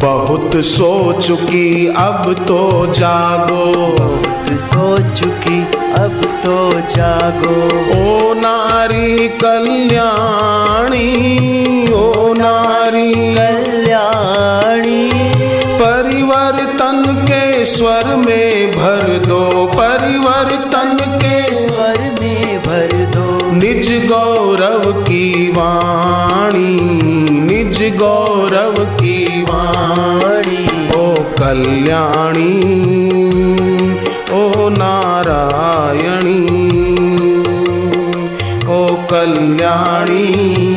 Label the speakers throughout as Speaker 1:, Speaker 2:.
Speaker 1: बहुत सो चुकी अब तो जागो।
Speaker 2: बहुत सो चुकी अब तो जागो।
Speaker 1: ओ नारी कल्याणी ओ नारी
Speaker 2: कल्याणी।
Speaker 1: परिवर्तन के स्वर में भर दो परिवर्तन के
Speaker 2: स्वर में भर दो।
Speaker 1: निज गौरव की वाणी निज गौरव कल्याणी ओ नारायणी ओ कल्याणी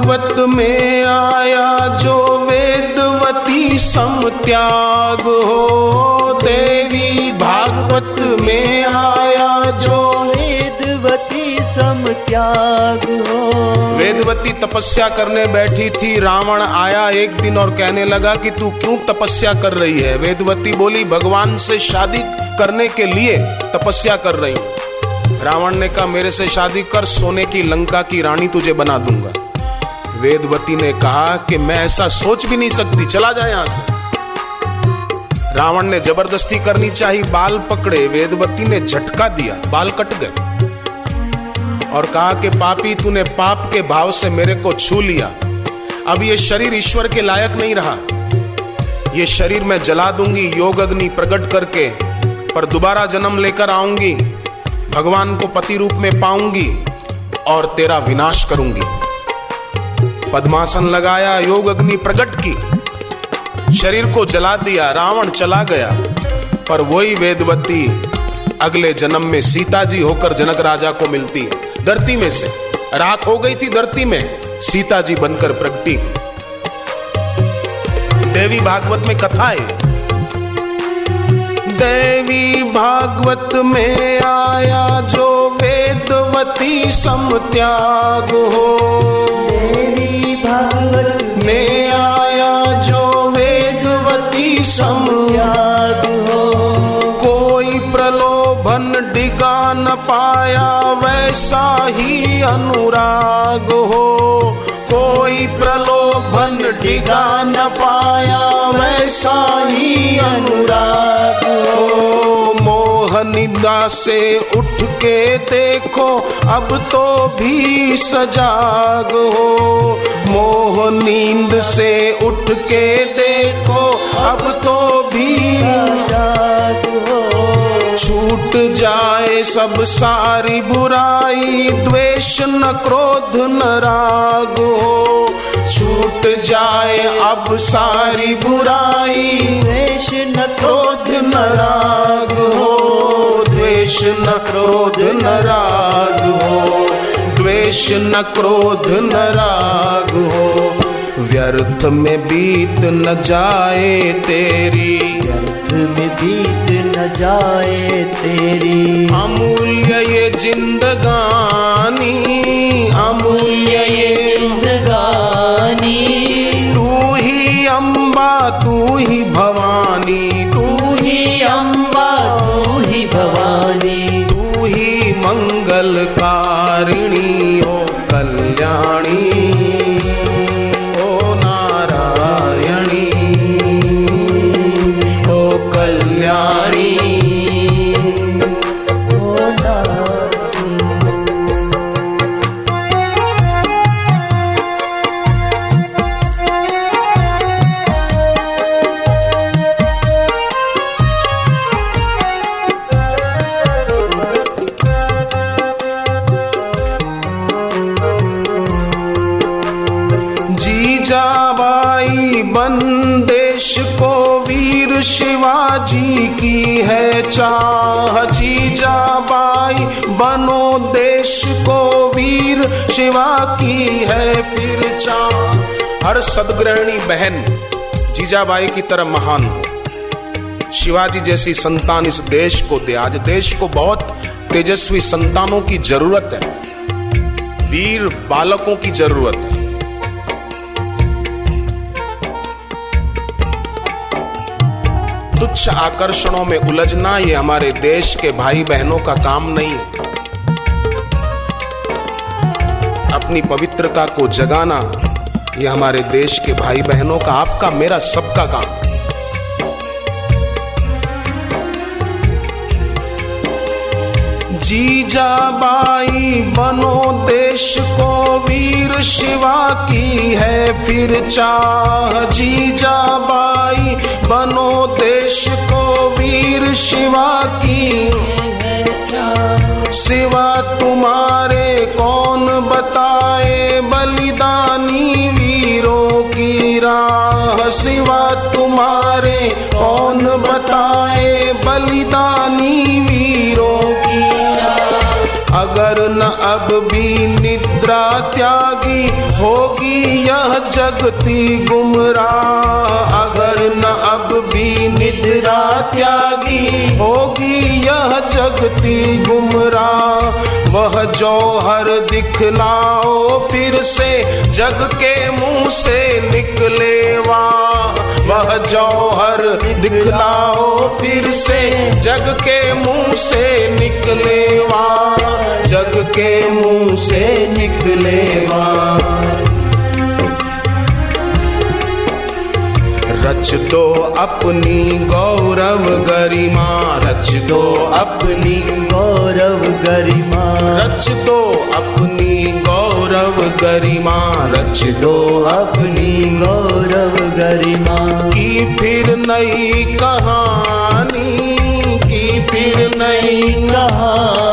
Speaker 1: भागवत में आया जो वेदवती सम त्याग हो। देवी भागवत में आया जो
Speaker 2: वेदवती सम त्याग हो।
Speaker 1: वेदवती तपस्या करने बैठी थी रावण आया एक दिन और कहने लगा कि तू क्यों तपस्या कर रही है? वेदवती बोली भगवान से शादी करने के लिए तपस्या कर रही हूँ। रावण ने कहा मेरे से शादी कर सोने की लंका की रानी तुझे बना दूँगा। वेदवती ने कहा कि मैं ऐसा सोच भी नहीं सकती। चला जाए यहाँ से। रावण ने ज़बरदस्ती करनी चाहिए, बाल पकड़े। वेदवती ने झटका दिया, बाल कट गए। और कहा कि, पापी, तूने पाप के भाव से मेरे को छू लिया। अब ये शरीर ईश्वर के लायक नहीं रहा। ये शरीर मैं जला दूँगी, योग अग्नि प्रकट करके। पर दोबारा जन्म लेकर आऊँगी, भगवान को पति रूप में पाऊँगी और तेरा विनाश करूँगी। पद्मासन लगाया, योग अग्नि प्रकट की। शरीर को जला दिया, रावण चला गया। पर वही वेदवती अगले जन्म में सीता जी होकर जनक राजा को मिलती है, धरती में से। रात हो गई थी धरती में सीता जी बनकर प्रगटी। देवी भागवत में कथा है। देवी भागवत में आया जो वेदवती सम त्याग हो।
Speaker 2: देवी भगवत
Speaker 1: में आया जो वेदवती सम
Speaker 2: त्याग हो।
Speaker 1: कोई प्रलोभन डिगा न पाया, वैसा ही अनुराग हो। कोई प्रलोभन डिगा न पाया, वैसा ही अनुराग। हो मोह से उठ के देखो, अब तो भी सजाग हो। मोह नींद से उठ के देखो, अब तो भी
Speaker 2: जाग हो।
Speaker 1: छूट जाए सब सारी बुराई, द्वेष न क्रोध न राग हो। छूट जाए अब सारी बुराई,
Speaker 2: द्वेष न
Speaker 1: क्रोध न राग हो। द्वेष न क्रोध न राग हो। द्वेष न क्रोध न राग हो। व्यर्थ में बीत न जाए तेरी।
Speaker 2: में बीत न जाए तेरी।
Speaker 1: अमूल्य ये जिंदगानी अमूल्य ये
Speaker 2: जिंदगानी।
Speaker 1: तू ही अम्बा तू ही भवानी जीजाबाई देश को वीर शिवाजी की है चाह। जीजाबाई बनो देश को वीर शिवा की है फिर चाह। हर सदग्रहणी बहन जीजाबाई की तरह महान हो। शिवाजी जैसी संतान इस देश को दे। आज देश को बहुत तेजस्वी संतानों की ज़रूरत है। वीर बालकों की ज़रूरत है। तुच्छ आकर्षणों में उलझना ये हमारे देश के भाई बहनों का काम नहीं अपनी पवित्रता को जगाना ये हमारे देश के भाई बहनों का, आपका, मेरा सबका काम। जीजाबाई बनो देश को वीर शिवा की है फिर चाह। जीजाबाई बनो देश को वीर शिवा की सिवा तुम्हारे कौन बताए? बलिदानी वीरों की राह। सिवा तुम्हारे कौन बताए? बलिदानी अगर न अब भी निद्रा त्यागी होगी यह जगती गुमराह। अगर न अब भी निद्रा त्यागी होगी यह जगती गुमराह, वह जौहर दिखलाओ, फिर से जग के मुँह से निकले वाह। वह जौहर दिखलाओ, फिर से जग के मुँह से निकले वाह। जग के मुँह से निकले वाह। रच दो अपनी गौरव गरिमा। रच दो अपनी
Speaker 2: गौरव गरिमा।
Speaker 1: रच दो अपनी गौरव गरिमा। रच दो
Speaker 2: अपनी गौरव गरिमा।
Speaker 1: की फिर नई कहानी की फिर नई
Speaker 2: कहानी।